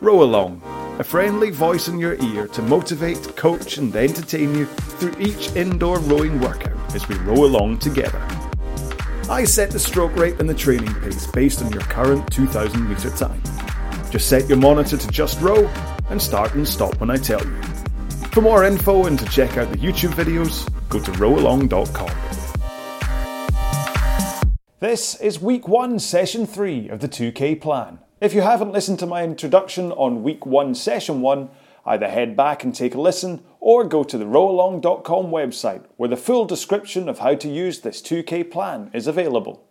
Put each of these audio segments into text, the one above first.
Row Along, a friendly voice in your ear to motivate, coach, and entertain you through each indoor rowing workout as we row along together. I set the stroke rate and the training pace based on your current 2000 metre time. Just set your monitor to just row and start and stop when I tell you. For more info and to check out the YouTube videos, go to rowalong.com. This is week one, session three of the 2K plan. If you haven't listened to my introduction on week one, session one, either head back and take a listen or go to the rowalong.com website where the full description of how to use this 2K plan is available.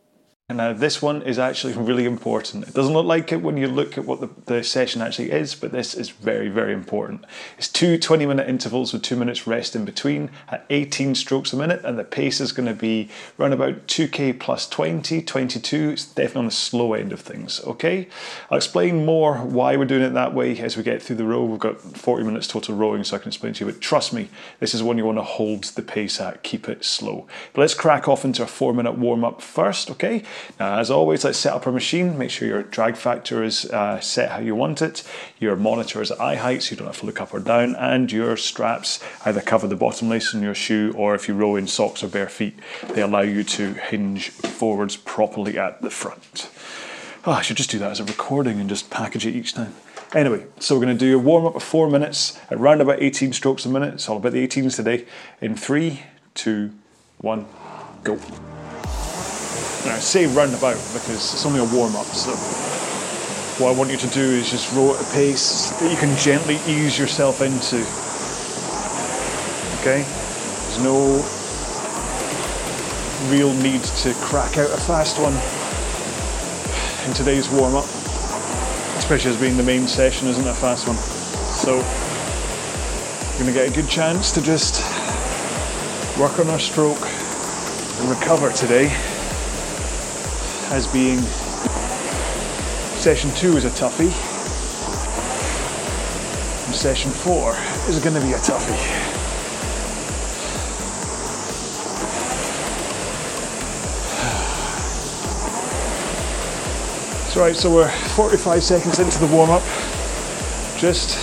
Now, this one is actually really important. It doesn't look like it when you look at what the, the session actually is, but this is very, very important. It's two 20 minute intervals with two minutes rest in between at 18 strokes a minute, and the pace is going to be around about 2k plus 20, 22. It's definitely on the slow end of things, okay? I'll explain more why we're doing it that way as we get through the row. We've got 40 minutes total rowing, so I can explain to you, but trust me, this is one you want to hold the pace at, keep it slow. But let's crack off into a four minute warm up first, okay? Now, as always, let's set up our machine. Make sure your drag factor is uh, set how you want it. Your monitor is at eye height, so you don't have to look up or down. And your straps either cover the bottom lace on your shoe, or if you row in socks or bare feet, they allow you to hinge forwards properly at the front. Oh, I should just do that as a recording and just package it each time. Anyway, so we're going to do a warm up of four minutes at around about 18 strokes a minute. It's all about the 18s today. In three, two, one, go. Now, I say roundabout because it's only a warm up, so what I want you to do is just row at a pace that you can gently ease yourself into. Okay? There's no real need to crack out a fast one in today's warm up, especially as being the main session isn't a fast one. So, we're going to get a good chance to just work on our stroke and recover today as being session two is a toughie, and session four is going to be a toughie. So right, so we're 45 seconds into the warm up. Just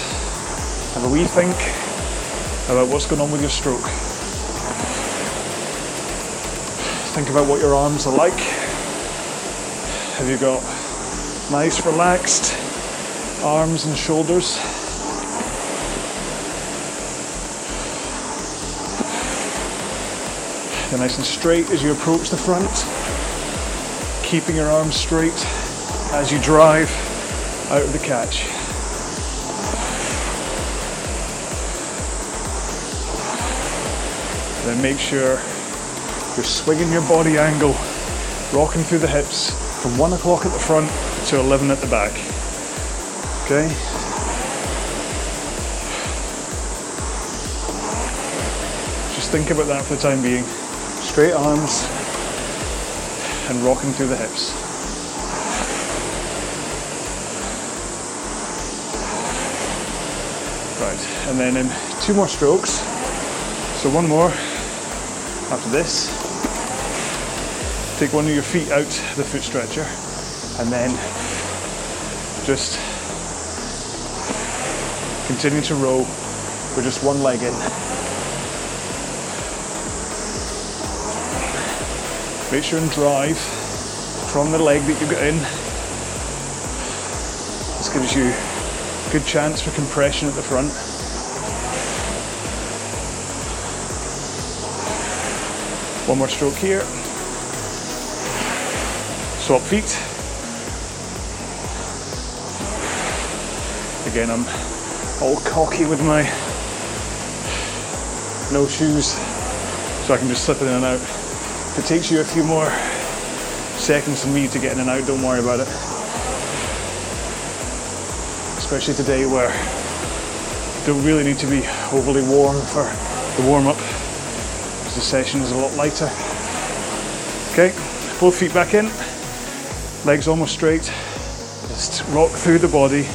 have a wee think about what's going on with your stroke. Think about what your arms are like. Have you got nice relaxed arms and shoulders? They're nice and straight as you approach the front. Keeping your arms straight as you drive out of the catch. Then make sure you're swinging your body angle, rocking through the hips from 1 o'clock at the front to 11 at the back. Okay? Just think about that for the time being. Straight arms and rocking through the hips. Right, and then in two more strokes. So one more after this. Take one of your feet out the foot stretcher and then just continue to row with just one leg in. Make sure and drive from the leg that you've got in. This gives you a good chance for compression at the front. One more stroke here. Swap feet. Again, I'm all cocky with my no shoes, so I can just slip in and out. If it takes you a few more seconds for me to get in and out, don't worry about it. Especially today where you don't really need to be overly warm for the warm up, because the session is a lot lighter. Okay, both feet back in. Legs almost straight. Just rock through the body,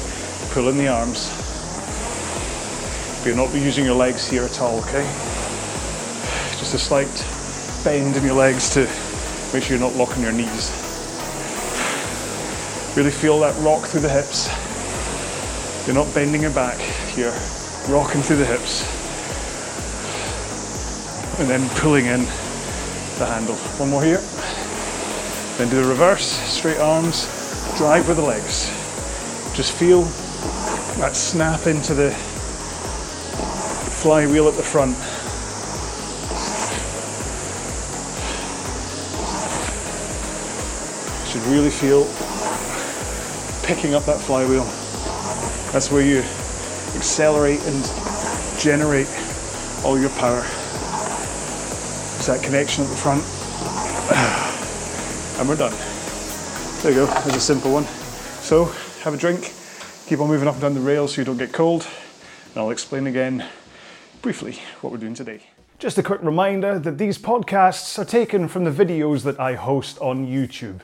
pull in the arms. But you're not using your legs here at all, okay? Just a slight bend in your legs to make sure you're not locking your knees. Really feel that rock through the hips. You're not bending your back, you're rocking through the hips and then pulling in the handle. One more here. Then do the reverse, straight arms, drive with the legs. Just feel that snap into the flywheel at the front. Should really feel picking up that flywheel. That's where you accelerate and generate all your power. It's that connection at the front. And we're done. There you go, there's a simple one. So, have a drink, keep on moving up and down the rail so you don't get cold, and I'll explain again briefly what we're doing today. Just a quick reminder that these podcasts are taken from the videos that I host on YouTube.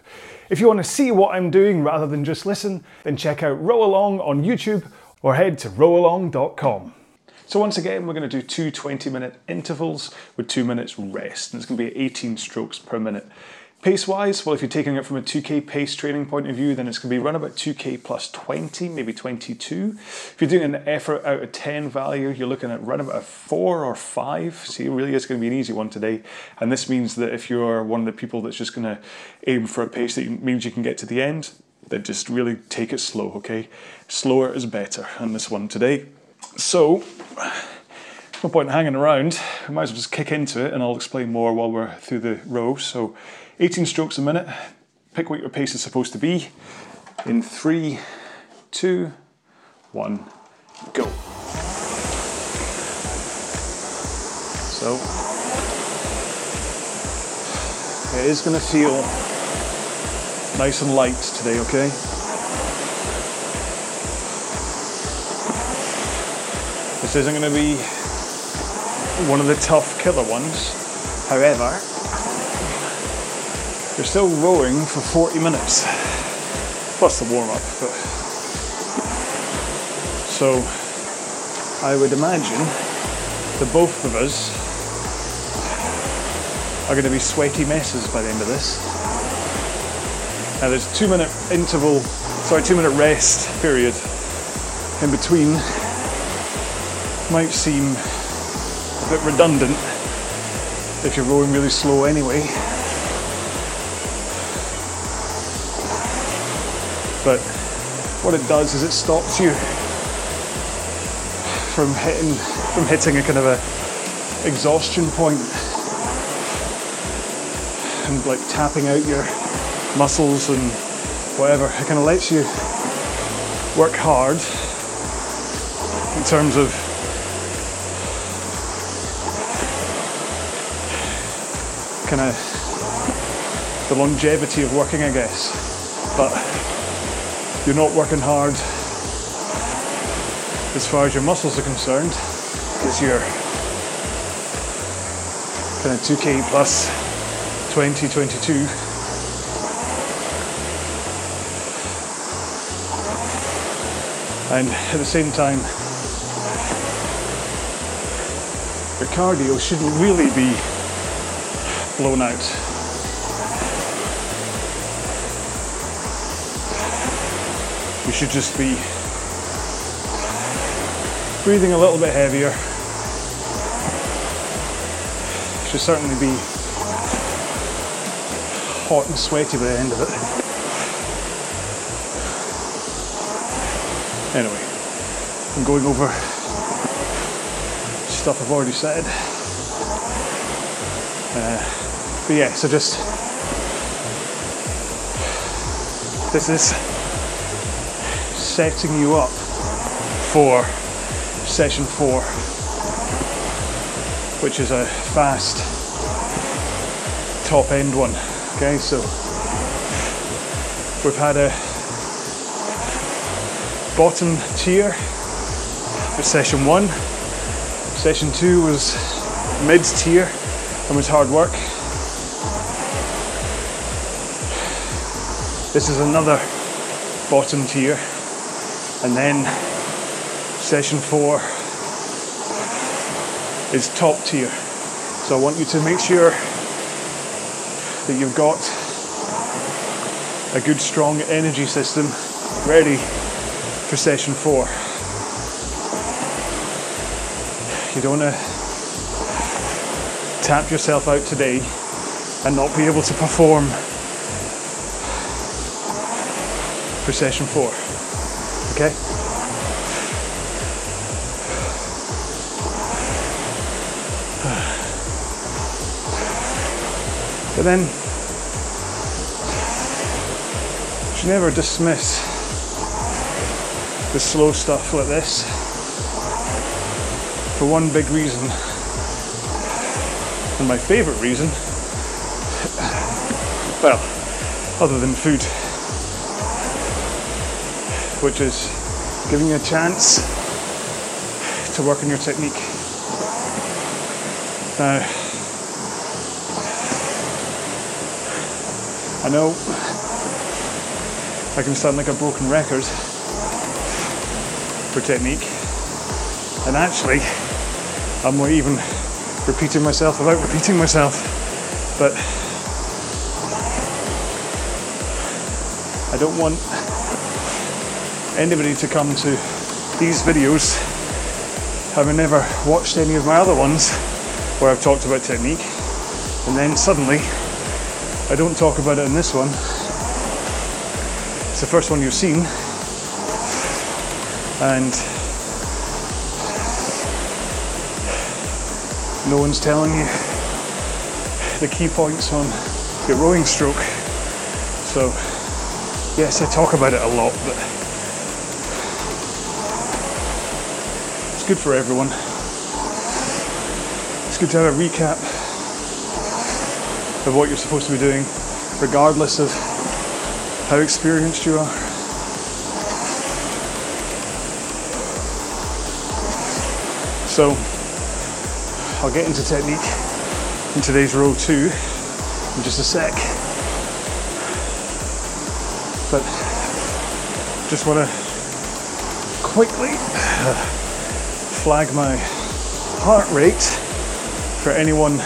If you want to see what I'm doing rather than just listen, then check out Row Along on YouTube or head to rowalong.com. So once again, we're going to do two 20 minute intervals with two minutes rest, and it's going to be 18 strokes per minute. Pace wise, well, if you're taking it from a 2k pace training point of view, then it's going to be run about 2k plus 20, maybe 22. If you're doing an effort out of 10 value, you're looking at run about a 4 or 5. See, really, it's going to be an easy one today. And this means that if you're one of the people that's just going to aim for a pace that means you can get to the end, then just really take it slow, okay? Slower is better on this one today. So, no point in hanging around. We might as well just kick into it and I'll explain more while we're through the row. So 18 strokes a minute. Pick what your pace is supposed to be. In three, two, one, go. So it is to feel nice and light today, okay? This isn't to be one of the tough killer ones. However, you're still rowing for 40 minutes, plus the warm up. So I would imagine that both of us are going to be sweaty messes by the end of this. Now there's two minute interval, sorry, two minute rest period in between. Might seem a bit redundant if you're rowing really slow anyway. But what it does is it stops you from hitting from hitting a kind of a exhaustion point and like tapping out your muscles and whatever. It kind of lets you work hard in terms of kind of the longevity of working, I guess. But you're not working hard as far as your muscles are concerned because you're kind of 2k plus 20, 22. And at the same time, your cardio shouldn't really be blown out. Should just be breathing a little bit heavier. Should certainly be hot and sweaty by the end of it. Anyway, I'm going over stuff I've already said. Uh, but yeah, so just this is setting you up for session four, which is a fast top end one. Okay, so we've had a bottom tier for session one. Session two was mid tier and was hard work. This is another bottom tier, and then session four is top tier. So I want you to make sure that you've got a good strong energy system ready for session four. You don't want to tap yourself out today and not be able to perform for session four. Okay? But then, you should never dismiss the slow stuff like this for one big reason. And my favourite reason, well, other than food, which is giving you a chance to work on your technique. Now, I know I can sound like a broken record for technique, and actually, I'm not even repeating myself without repeating myself, but I don't want anybody to come to these videos having never watched any of my other ones where I've talked about technique, and then suddenly I don't talk about it in this one. It's the first one you've seen. And no one's telling you the key points on your rowing stroke. So, yes, I talk about it a lot, but good for everyone. It's good to have a recap of what you're supposed to be doing, regardless of how experienced you are. So, I'll get into technique in today's row two in just a sec. But just want to quickly flag my heart rate for anyone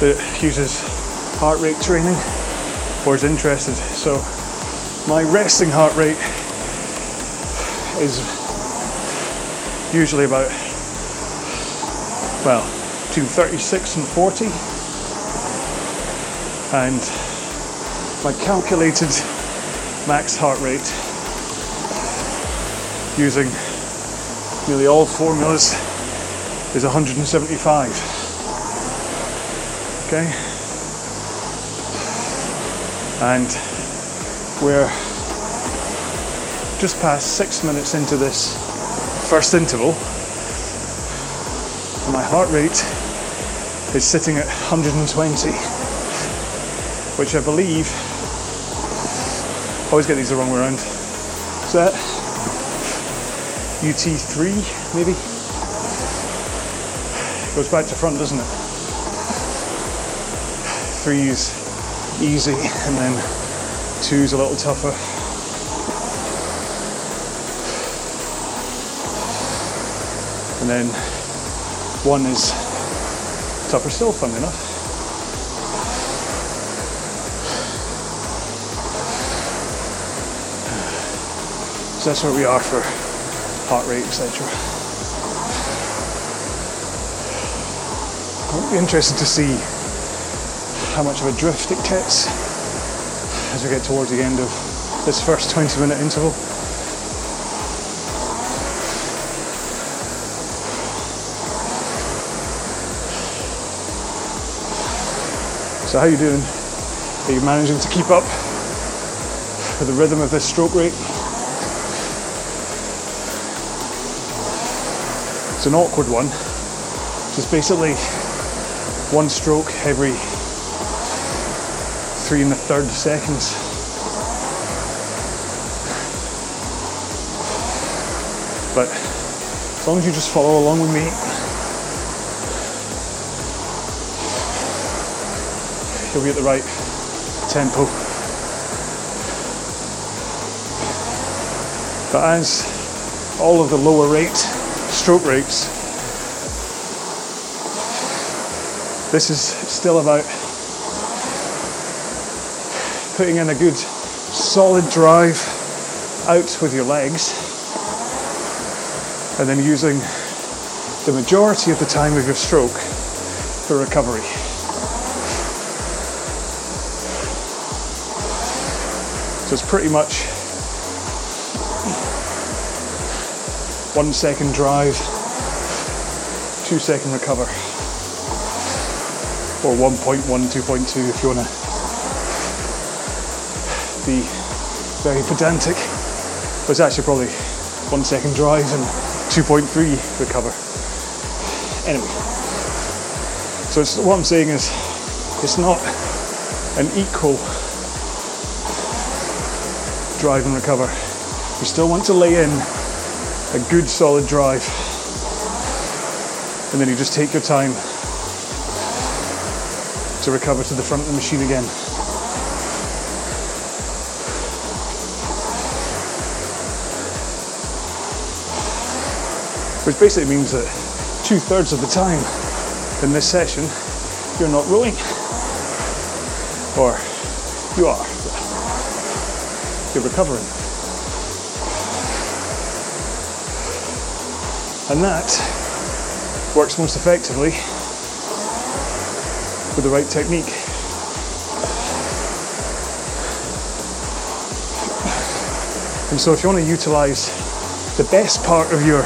that uses heart rate training or is interested. So my resting heart rate is usually about well between 36 and 40 and my calculated max heart rate using nearly all formulas is 175 okay? And we're just past six minutes into this first interval. And my heart rate is sitting at 120, which I believe, always get these the wrong way around. That UT3 maybe? Goes back to front, doesn't it? three's easy, and then two's a little tougher. And then one is tougher still, fun enough. So that's where we are for heart rate, etc. It'll be interesting to see how much of a drift it gets as we get towards the end of this first 20 minute interval. So how are you doing? Are you managing to keep up with the rhythm of this stroke rate? It's an awkward one. It's basically one stroke every three and a third seconds. But as long as you just follow along with me, you'll be at the right tempo. But as all of the lower rate stroke rates, this is still about putting in a good solid drive out with your legs and then using the majority of the time of your stroke for recovery. So it's pretty much one second drive, two second recover, or 1.1, 2.2 if you want to be very pedantic. But it's actually probably one second drive and 2.3 recover. Anyway, so what I'm saying is it's not an equal drive and recover. You still want to lay in a good solid drive and then you just take your time to recover to the front of the machine again. which basically means that two thirds of the time in this session you're not rowing. Or you are. You're recovering. And that works most effectively with the right technique. And so if you want to utilize the best part of your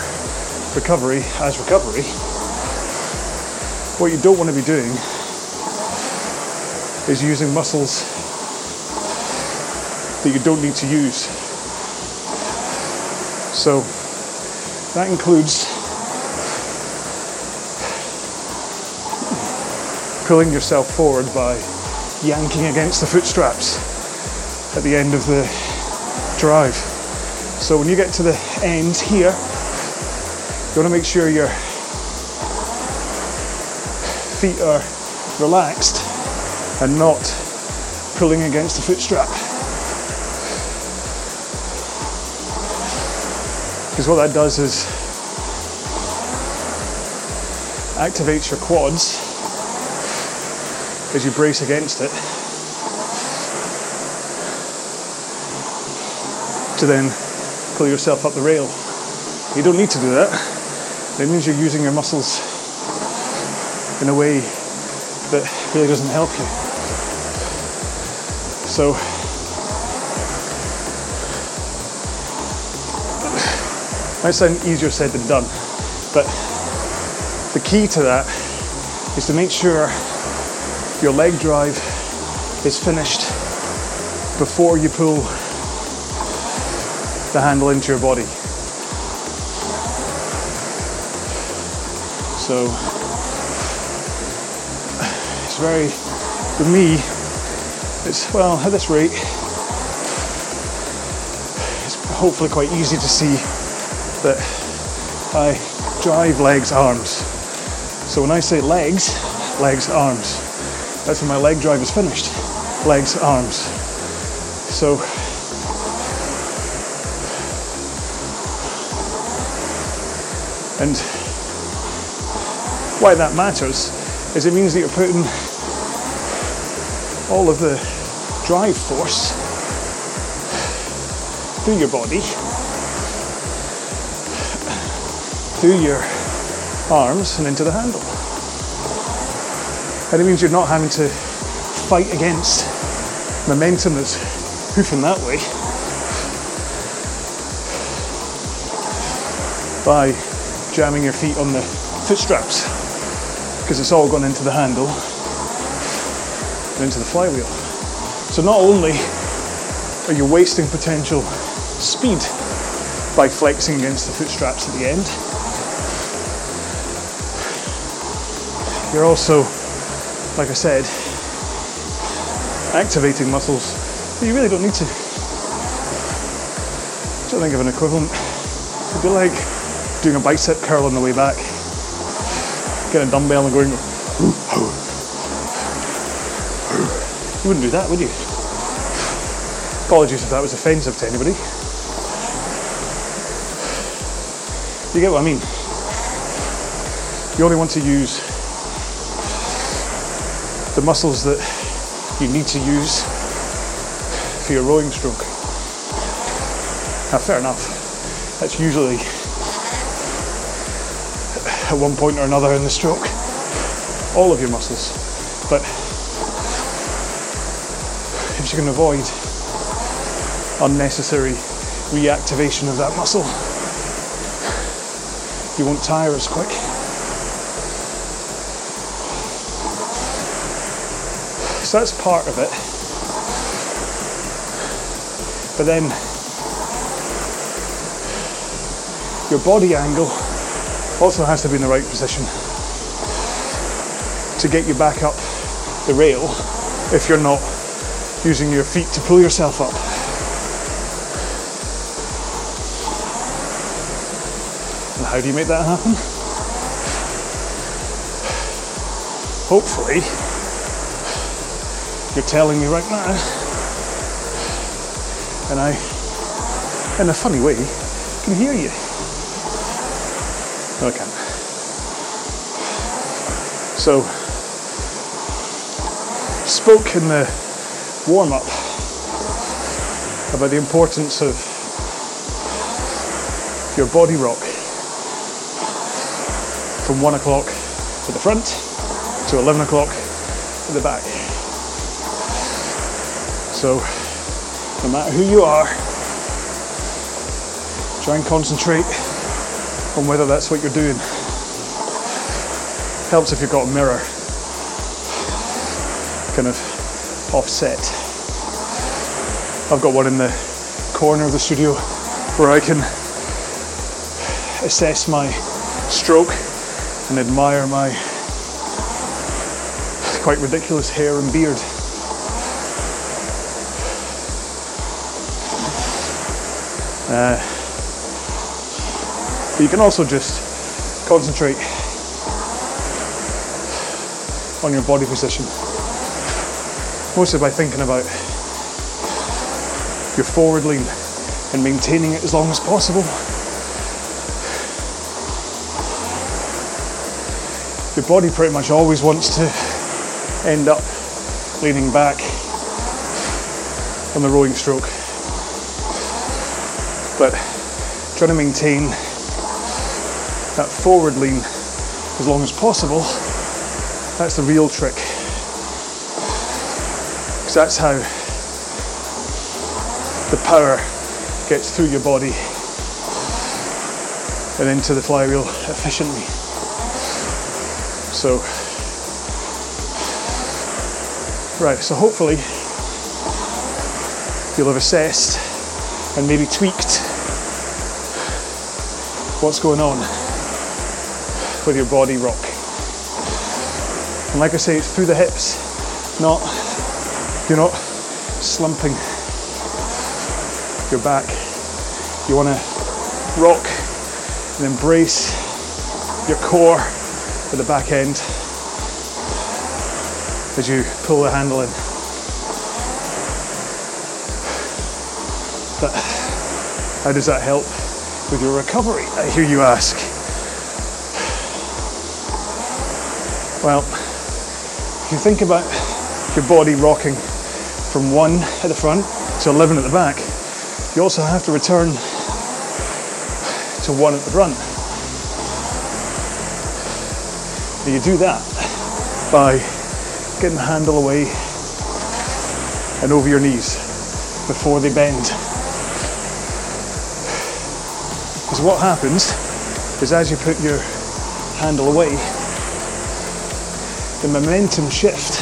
recovery as recovery, what you don't want to be doing is using muscles that you don't need to use. So that includes pulling yourself forward by yanking against the foot straps at the end of the drive. So when you get to the end here, you want to make sure your feet are relaxed and not pulling against the foot strap. Because what that does is activates your quads as you brace against it to then pull yourself up the rail. You don't need to do that. It means you're using your muscles in a way that really doesn't help you. So, might sound easier said than done, but the key to that is to make sure your leg drive is finished before you pull the handle into your body. So it's very, for me, it's well at this rate, it's hopefully quite easy to see that I drive legs, arms. So when I say legs, legs, arms, that's when my leg drive is finished. Legs, arms. So and why that matters is it means that you're putting all of the drive force through your body, through your arms and into the handle. And it means you're not having to fight against momentum that's hoofing that way by jamming your feet on the foot straps because it's all gone into the handle and into the flywheel. So not only are you wasting potential speed by flexing against the foot straps at the end, you're also, like I said, activating muscles that you really don't need to. I don't think of an equivalent. It'd be like doing a bicep curl on the way back get a dumbbell and going. You wouldn't do that, would you? Apologies if that was offensive to anybody. You get what I mean? You only want to use the muscles that you need to use for your rowing stroke. Now, fair enough. That's usually at one point or another in the stroke. All of your muscles. But if you can avoid unnecessary reactivation of that muscle, you won't tire as quick. So that's part of it. But then your body angle also has to be in the right position to get you back up the rail if you're not using your feet to pull yourself up. And how do you make that happen? Hopefully, you're telling me right now, and I, in a funny way, can hear you. No, I can't. So, spoke in the warm up about the importance of your body rock from one o'clock at the front to 11 o'clock at the back. So, no matter who you are, try and concentrate on whether that's what you're doing. Helps if you've got a mirror kind of offset. I've got one in the corner of the studio where I can assess my stroke and admire my quite ridiculous hair and beard. Uh, but you can also just concentrate on your body position, mostly by thinking about your forward lean and maintaining it as long as possible. Your body pretty much always wants to end up leaning back on the rowing stroke. But trying to maintain that forward lean as long as possible, that's the real trick. Because that's how the power gets through your body and into the flywheel efficiently. So, right, so hopefully you'll have assessed and maybe tweaked what's going on with your body rock. And like I say, it's through the hips, not, you're not slumping your back. You want to rock and embrace your core at the back end as you pull the handle in. But how does that help with your recovery? I hear you ask. Well, if you think about your body rocking from one at the front to 11 at the back, you also have to return to one at the front. And you do that by getting the handle away and over your knees before they bend. Because what happens is as you put your handle away, the momentum shift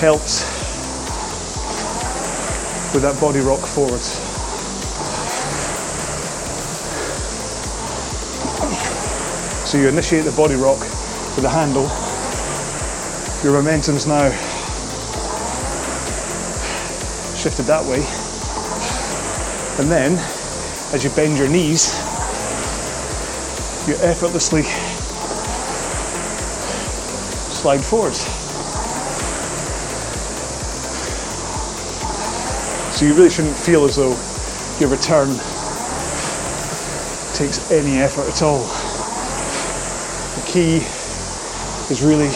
helps with that body rock forwards. So you initiate the body rock with the handle, your momentum's now shifted that way, and then as you bend your knees, you effortlessly slide forwards. So you really shouldn't feel as though your return takes any effort at all. The key is really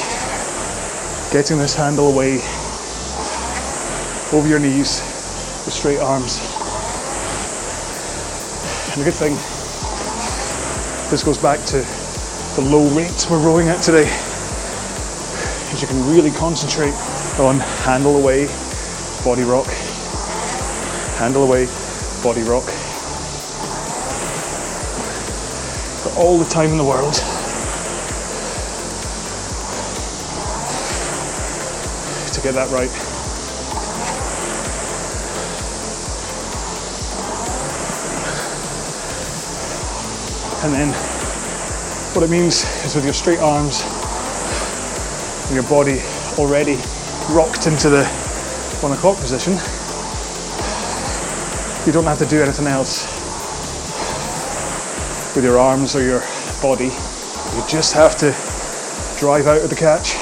getting this handle away over your knees with straight arms. And the good thing, this goes back to the low rates we're rowing at today. Because you can really concentrate on handle away, body rock, handle away, body rock. For all the time in the world. To get that right. And then what it means is with your straight arms and your body already rocked into the one o'clock position, you don't have to do anything else with your arms or your body. You just have to drive out of the catch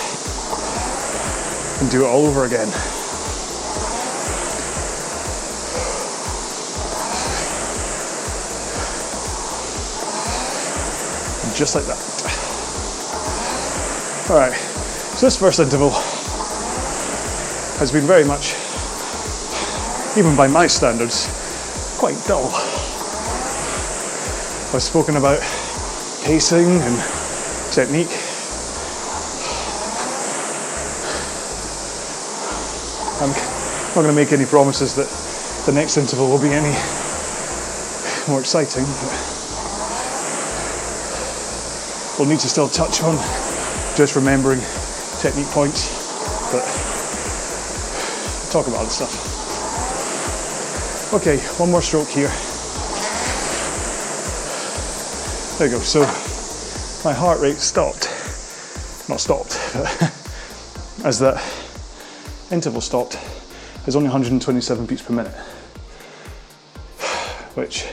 and do it all over again. Just like that. All right, so this first interval has been very much, even by my standards, quite dull. I've spoken about pacing and technique. I'm not going to make any promises that the next interval will be any more exciting. We'll need to still touch on just remembering technique points, but talk about other stuff. Okay, one more stroke here. There you go. So my heart rate stopped. Not stopped, as that interval stopped, there's only 127 beats per minute. Which,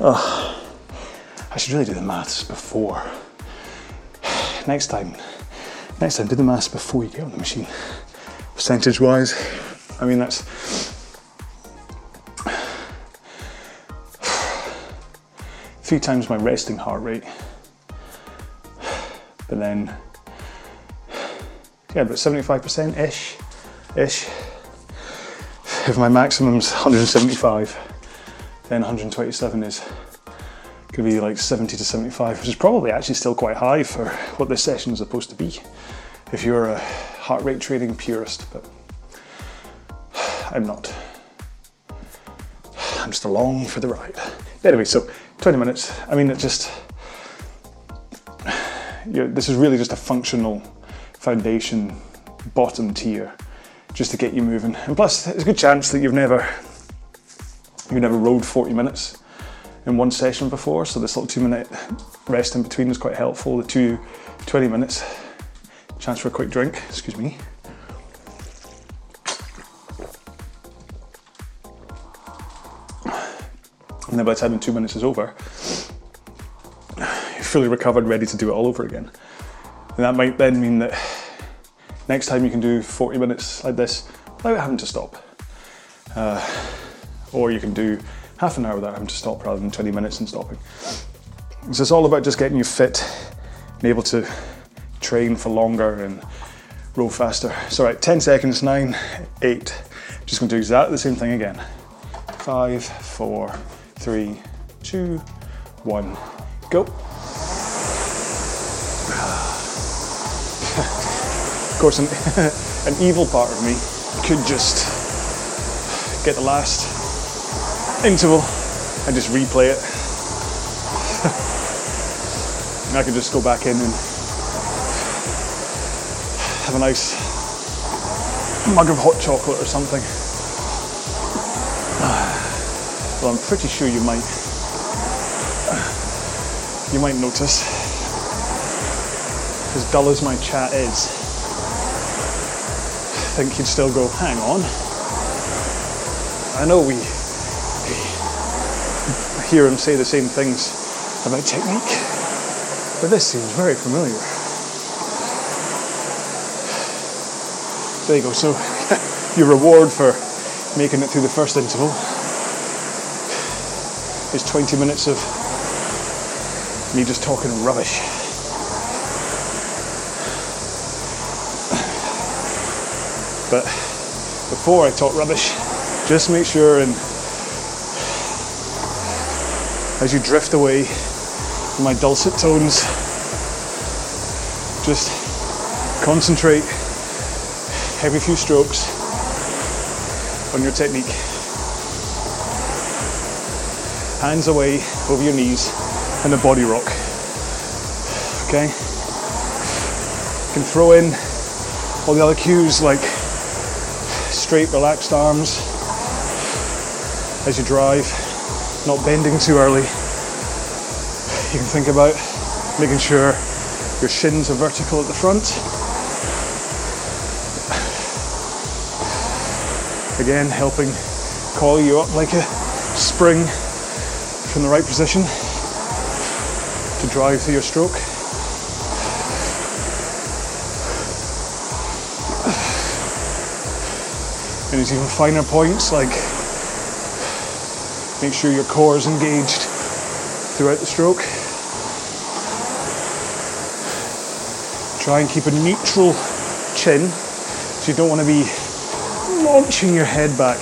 oh, I should really do the maths before next time, next time, do the maths before you get on the machine. Percentage wise, I mean, that's three times my resting heart rate. But then, yeah, about 75% ish, ish. If my maximum's 175, then 127 is could be like 70 to 75, which is probably actually still quite high for what this session is supposed to be if you're a heart rate training purist, but I'm not. I'm just along for the ride. Anyway, so 20 minutes. I mean, it just, you know, this is really just a functional foundation bottom tier just to get you moving. And plus, there's a good chance that you've never, you've never rode 40 minutes in one session before, so this little two minute rest in between is quite helpful. The two 20 minutes, chance for a quick drink, excuse me. And then by the time the two minutes is over, you're fully recovered, ready to do it all over again. And that might then mean that next time you can do 40 minutes like this without having to stop. Uh, or you can do half an hour without having to stop rather than 20 minutes and stopping. So it's all about just getting you fit and able to train for longer and row faster. So right, 10 seconds, nine, eight. Just gonna do exactly the same thing again. Five, four, three, two, one, go. of course, an, an evil part of me could just get the last interval and just replay it. and I can just go back in and have a nice mug of hot chocolate or something. Well, I'm pretty sure you might you might notice, as dull as my chat is, I think you'd still go, hang on. I know we hear him say the same things about technique, but this seems very familiar. There you go. So, your reward for making it through the first interval is 20 minutes of me just talking rubbish. But before I talk rubbish, just make sure and as you drift away from my dulcet tones Just concentrate every few strokes on your technique. Hands away over your knees and a body rock. Okay? You can throw in all the other cues like straight, relaxed arms as you drive, not bending too early. You can think about making sure your shins are vertical at the front. Again, helping coil you up like a spring from the right position to drive through your stroke. And there's even finer points like make sure your core is engaged throughout the stroke. Try and keep a neutral chin so you don't want to be launching your head back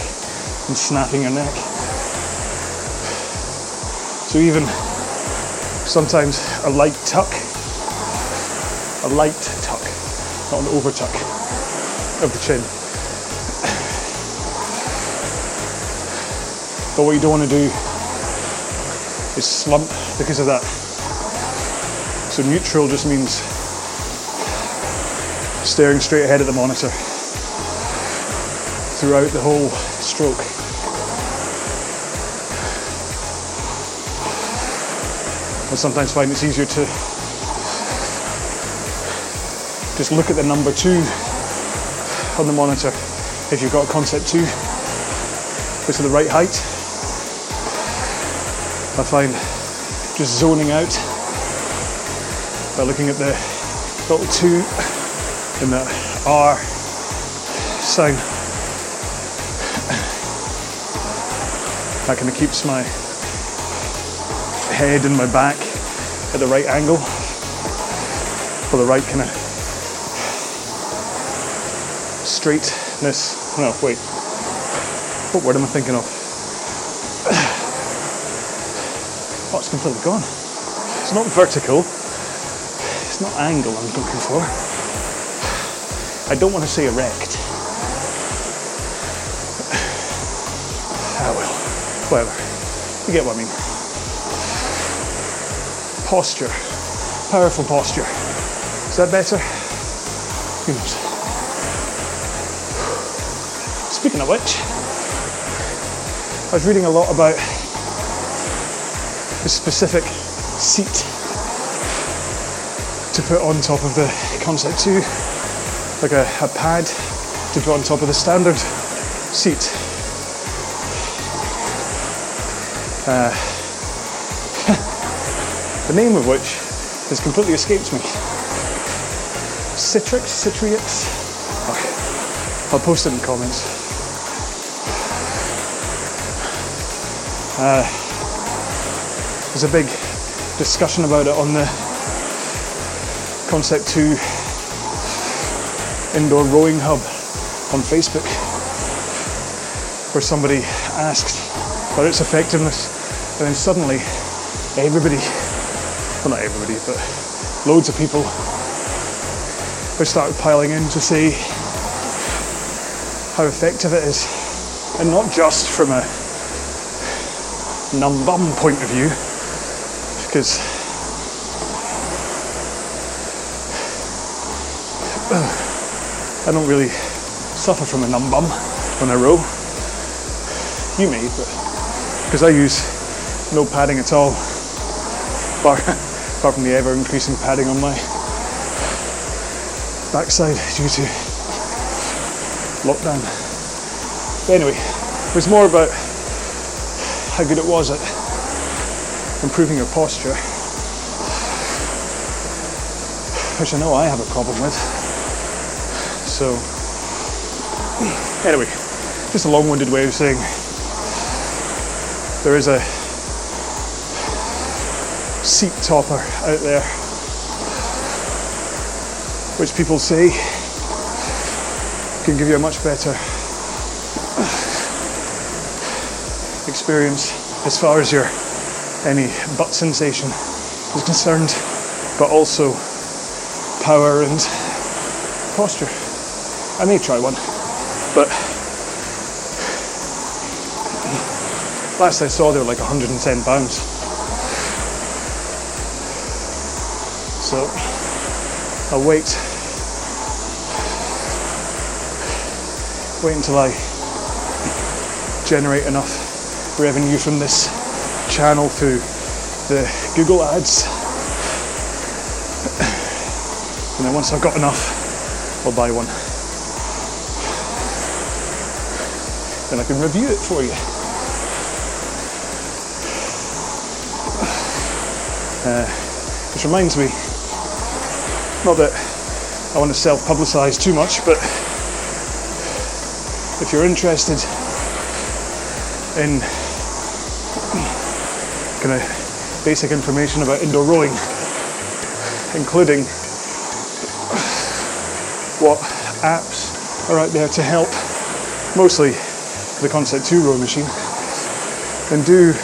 and snapping your neck. So even sometimes a light tuck, a light tuck, not an over tuck of the chin. But what you don't want to do is slump because of that. So neutral just means staring straight ahead at the monitor throughout the whole stroke. I sometimes find it's easier to just look at the number two on the monitor if you've got concept two, go to the right height. I find just zoning out by looking at the little two in the R sign. That kind of keeps my head and my back at the right angle for the right kind of straightness. No, wait. What word am I thinking of? Oh, it's completely gone. It's not vertical. It's not angle I'm looking for. I don't want to say erect. Ah well, whatever. You get what I mean. Posture. Powerful posture. Is that better? Who knows? Speaking of which, I was reading a lot about specific seat to put on top of the Concept 2, like a, a pad to put on top of the standard seat. Uh, the name of which has completely escaped me. Citrix, Citrix. Okay. I'll post it in the comments. Uh, there's a big discussion about it on the Concept 2 indoor rowing hub on Facebook, where somebody asked about its effectiveness, and then suddenly everybody, well, not everybody, but loads of people have started piling in to say how effective it is, and not just from a numb bum point of view, because I don't really suffer from a numb bum when I row. You may, but because I use no padding at all, apart, apart from the ever increasing padding on my backside due to lockdown. But anyway, it was more about how good it was at improving your posture, which I know I have a problem with. So, anyway, just a long winded way of saying there is a seat topper out there which people say can give you a much better experience as far as your any butt sensation is concerned, but also power and posture. I may try one, but last I saw they were like 110 pounds. So I'll wait wait until I generate enough revenue from this channel through the Google ads. And then once I've got enough, I'll buy one. Then I can review it for you. Uh, which reminds me, not that I want to self publicize too much, but if you're interested in kind of basic information about indoor rowing, including what apps are out there to help, mostly the Concept 2 row machine, And do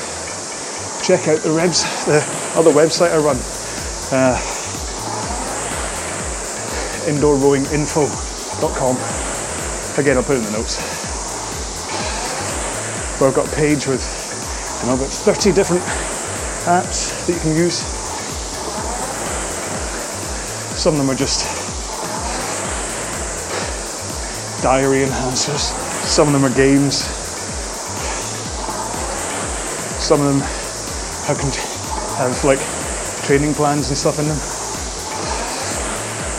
check out the, webs, the other website I run, uh, indoorrowinginfo.com. Again, I'll put in the notes. Where I've got a page with know, about 30 different apps that you can use. Some of them are just diary enhancers. Some of them are games. Some of them have, have like training plans and stuff in them.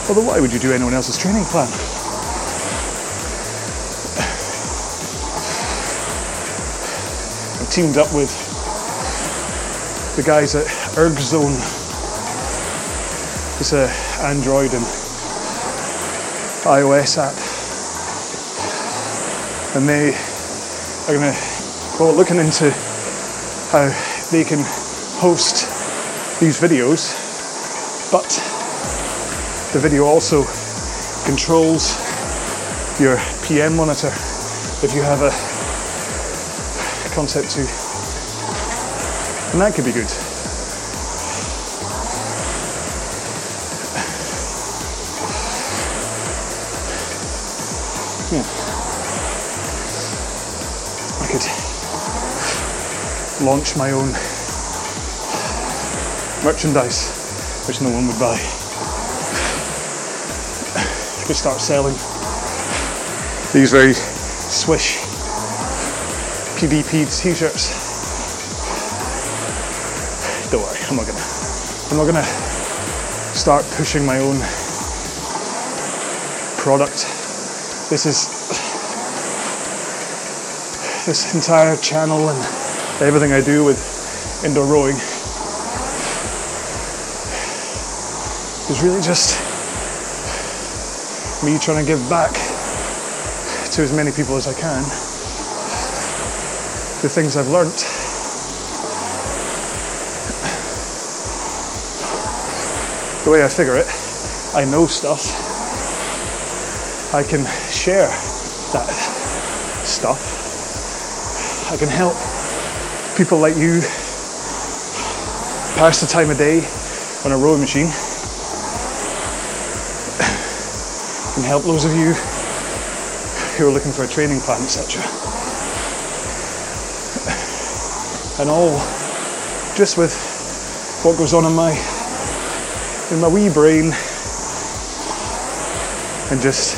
Although, why would you do anyone else's training plan? Teamed up with the guys at ErgZone. It's a Android and iOS app, and they are going to well looking into how they can host these videos, but the video also controls your PM monitor. If you have a Concept 2. And that could be good. Yeah. I could launch my own merchandise, which no one would buy. I could start selling these very swish PvP t-shirts. Don't worry, I'm not gonna I'm not gonna start pushing my own product. This is this entire channel and everything I do with indoor rowing is really just me trying to give back to as many people as I can the things I've learnt. The way I figure it, I know stuff. I can share that stuff. I can help people like you pass the time of day on a rowing machine. and help those of you who are looking for a training plan, etc. And all just with what goes on in my in my wee brain and just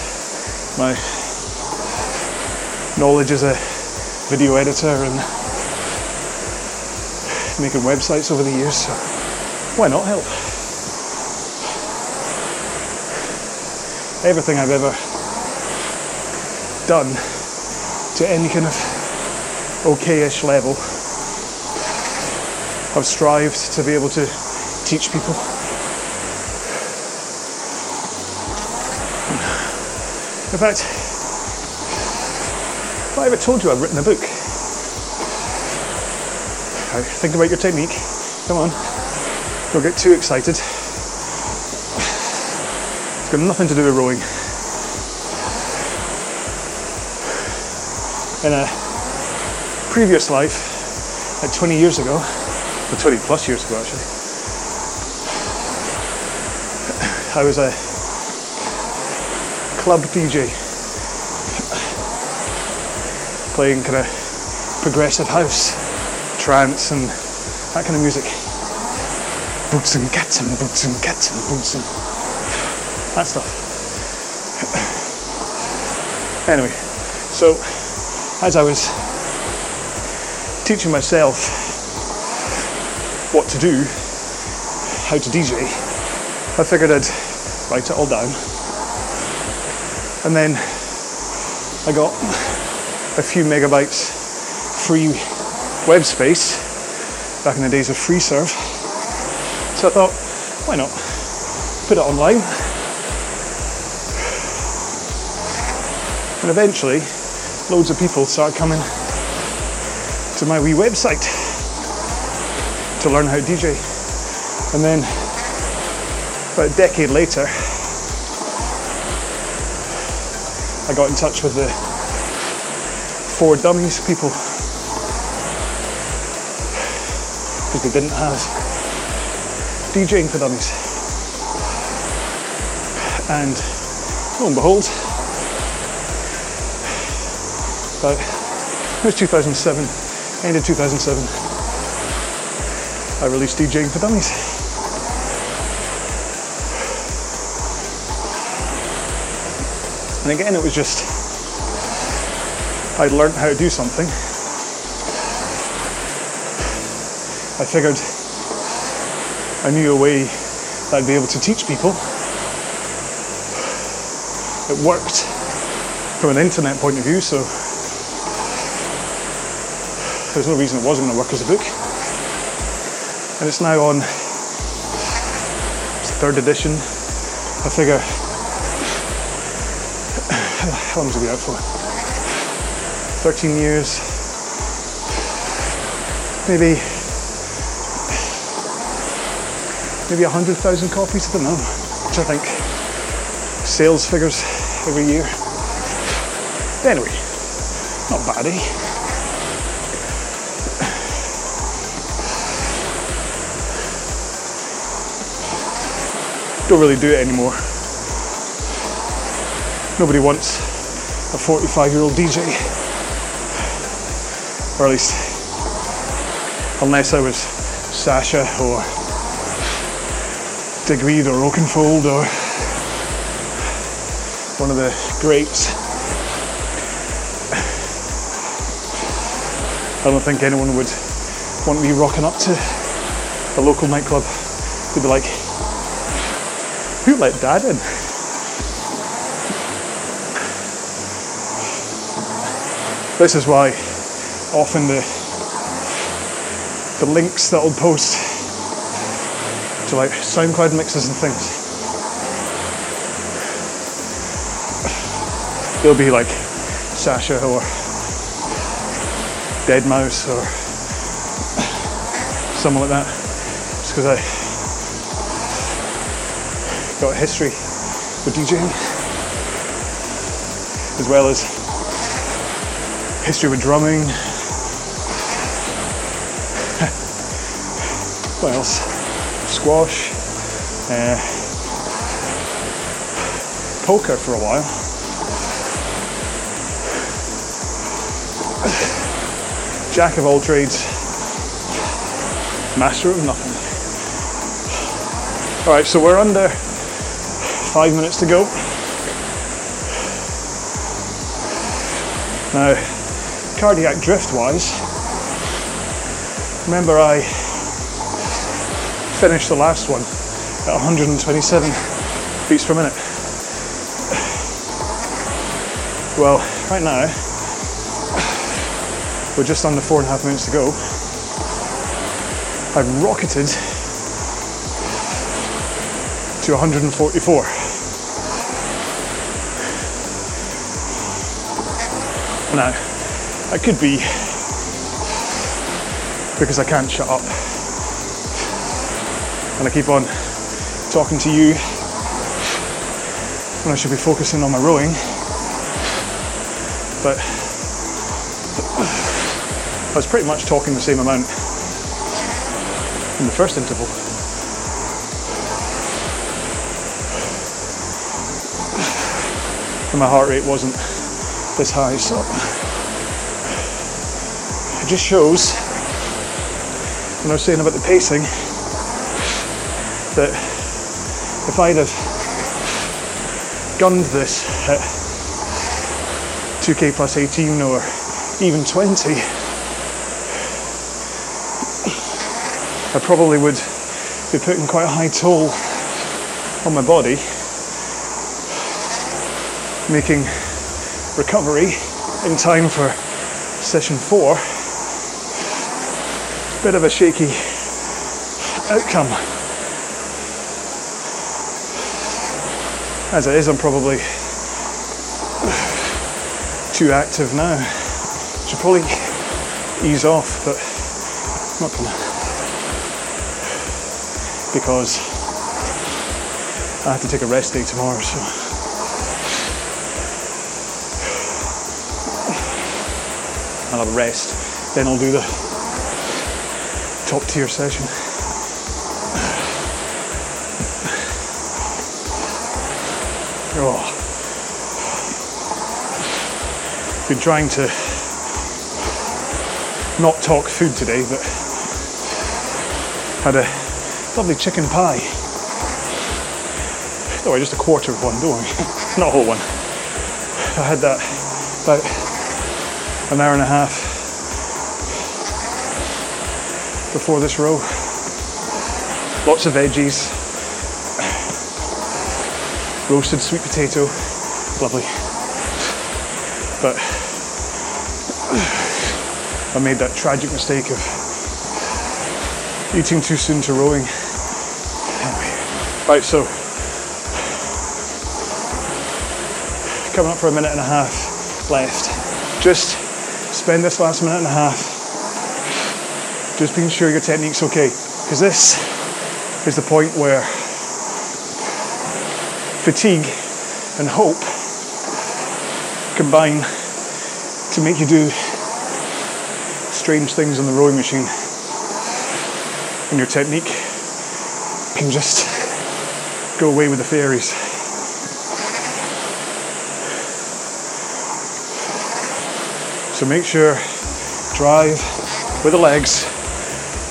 my knowledge as a video editor and making websites over the years. So why not help? Everything I've ever done to any kind of okayish level, I've strived to be able to teach people. In fact, have I ever told you I've written a book? Right, think about your technique. Come on. Don't get too excited. It's got nothing to do with rowing. In a previous life, like 20 years ago, or 20 plus years ago actually, I was a club DJ, playing kind of progressive house, trance, and that kind of music. Boots and cats and boots and cats and boots and that stuff. anyway, so as I was teaching myself what to do, how to DJ, I figured I'd write it all down. And then I got a few megabytes free web space back in the days of FreeServe. So I thought, why not? Put it online. And eventually, loads of people started coming to my wee website to learn how to DJ. And then, about a decade later, I got in touch with the For Dummies people because they didn't have DJing for dummies. And lo and behold, but it was 2007, end of 2007, I released DJing for Dummies. And again, it was just, I'd learned how to do something. I figured I knew a way that I'd be able to teach people. It worked from an internet point of view, so there's no reason it wasn't going to work as a book. And it's now on its third edition. I figure, how long has it been out for? 13 years. Maybe, maybe 100,000 copies, I don't know. Which I think sales figures every year. Anyway, not bad, eh? Don't really do it anymore. Nobody wants a 45 year old DJ. Or at least, unless I was Sasha or Digweed or Oakenfold or one of the greats. I don't think anyone would want me rocking up to a local nightclub. They'd be like, who let dad in? This is why often the the links that I'll post to like SoundCloud mixes and things. They'll be like Sasha or Deadmau5 or someone like that. Just because I got history with DJing, as well as history with drumming. what else? Squash, uh, poker for a while. Jack of all trades, master of nothing. All right, so we're under five minutes to go. Now, cardiac drift wise, remember I finished the last one at 127 beats per minute. Well, right now, we're just under four and a half minutes to go. I've rocketed to 144. Now, that could be because I can't shut up. And I keep on talking to you when I should be focusing on my rowing. But I was pretty much talking the same amount in the first interval. and my heart rate wasn't this high. So it just shows, when I was saying about the pacing, that if I'd have gunned this at 2k plus 18 or even 20, I probably would be putting quite a high toll on my body, making recovery in time for session four bit of a shaky outcome. As it is, I'm probably too active now. Should probably ease off, but I'm not gonna. Because I have to take a rest day tomorrow, so. I'll have a rest, then I'll do the top tier session. Oh. Been trying to not talk food today, but had a lovely chicken pie. Oh, just a quarter of one, don't worry. not a whole one. I had that about an hour and a half before this row. Lots of veggies, roasted sweet potato, lovely. But I made that tragic mistake of eating too soon to rowing. Anyway, right, so coming up for a minute and a half left. Just spend this last minute and a half just being sure your technique's okay. Because this is the point where fatigue and hope combine to make you do strange things on the rowing machine. And your technique can just go away with the fairies. So make sure, drive with the legs.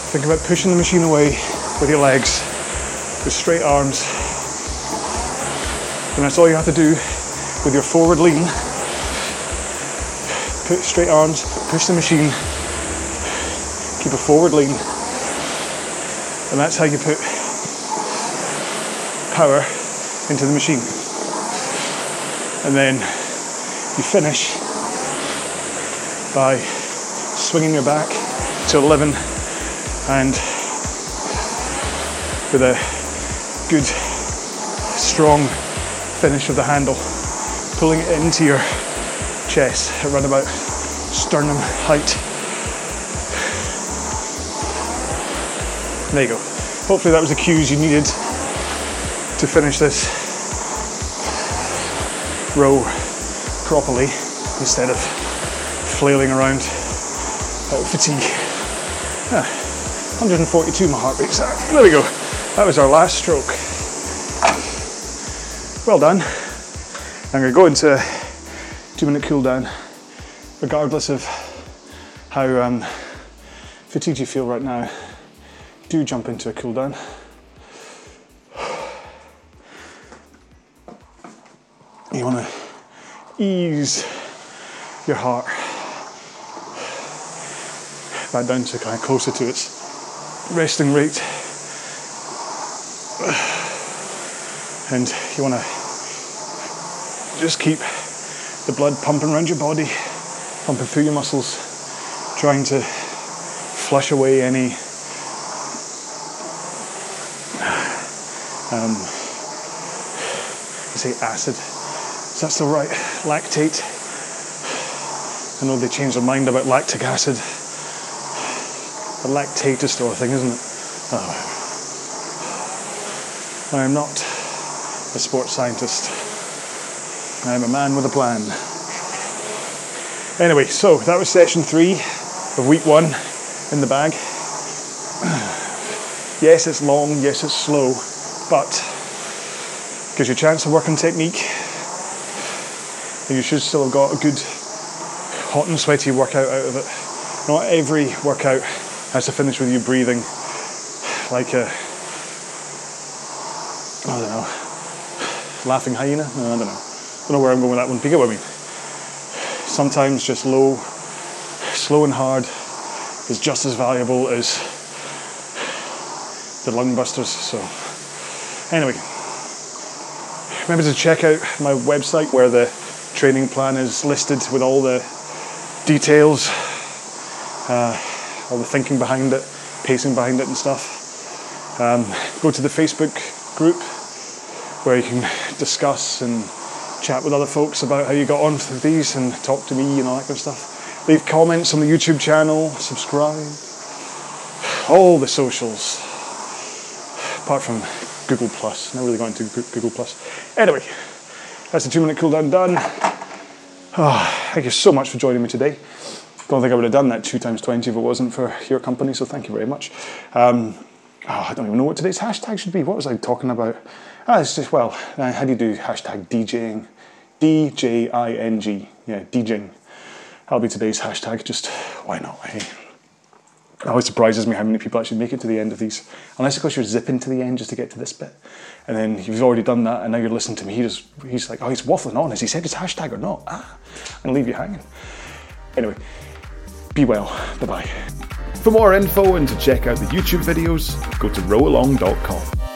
Think about pushing the machine away with your legs, with straight arms. And that's all you have to do with your forward lean. Put straight arms, push the machine, keep a forward lean. And that's how you put power into the machine. And then you finish by swinging your back to 11 and with a good strong finish of the handle pulling it into your chest at around about sternum height. There you go. Hopefully that was the cues you needed to finish this row properly instead of flailing around out of fatigue. Ah, 142 my heart rate. There we go. That was our last stroke. Well done. I'm going to go into a two minute cool down, regardless of how um, fatigued you feel right now. Do jump into a cool down. You want to ease your heart back down to kind of closer to its resting rate. And you want to just keep the blood pumping around your body, pumping through your muscles, trying to flush away any um, say acid. Is that still right? Lactate. I know they changed their mind about lactic acid. The lactate is still thing, isn't it? Oh. I am not a sports scientist. I am a man with a plan. Anyway, so that was session three of week one in the bag. Yes, it's long, yes, it's slow, but gives you a chance to work on technique, then you should still have got a good hot and sweaty workout out of it. Not every workout has to finish with you breathing like a, I don't know, laughing hyena? No, I don't know. I don't know where I'm going with that one. But you get what I mean. Sometimes just low, slow and hard is just as valuable as the lung busters. So, anyway, remember to check out my website where the training plan is listed with all the details, uh, all the thinking behind it, pacing behind it, and stuff. Um, go to the Facebook group where you can discuss and chat with other folks about how you got on with these and talk to me and all that kind of stuff. Leave comments on the YouTube channel, subscribe, all the socials, apart from Google Plus. Never really got into Google Plus. Anyway, that's the two minute cooldown done. Oh, thank you so much for joining me today. Don't think I would have done that two times 20 if it wasn't for your company, so thank you very much. Um, oh, I don't even know what today's hashtag should be. What was I talking about? Ah, it's just, well, uh, how do you do hashtag DJing? D J I N G. Yeah, DJing. That'll be today's hashtag. Just why not? Hey? It always surprises me how many people actually make it to the end of these. Unless, of course, you're zipping to the end just to get to this bit. And then you've already done that, and now you're listening to me. He just, he's like, oh, he's waffling on. Has he said his hashtag or not? Ah, and leave you hanging. Anyway, be well. Bye bye. For more info and to check out the YouTube videos, go to rowalong.com.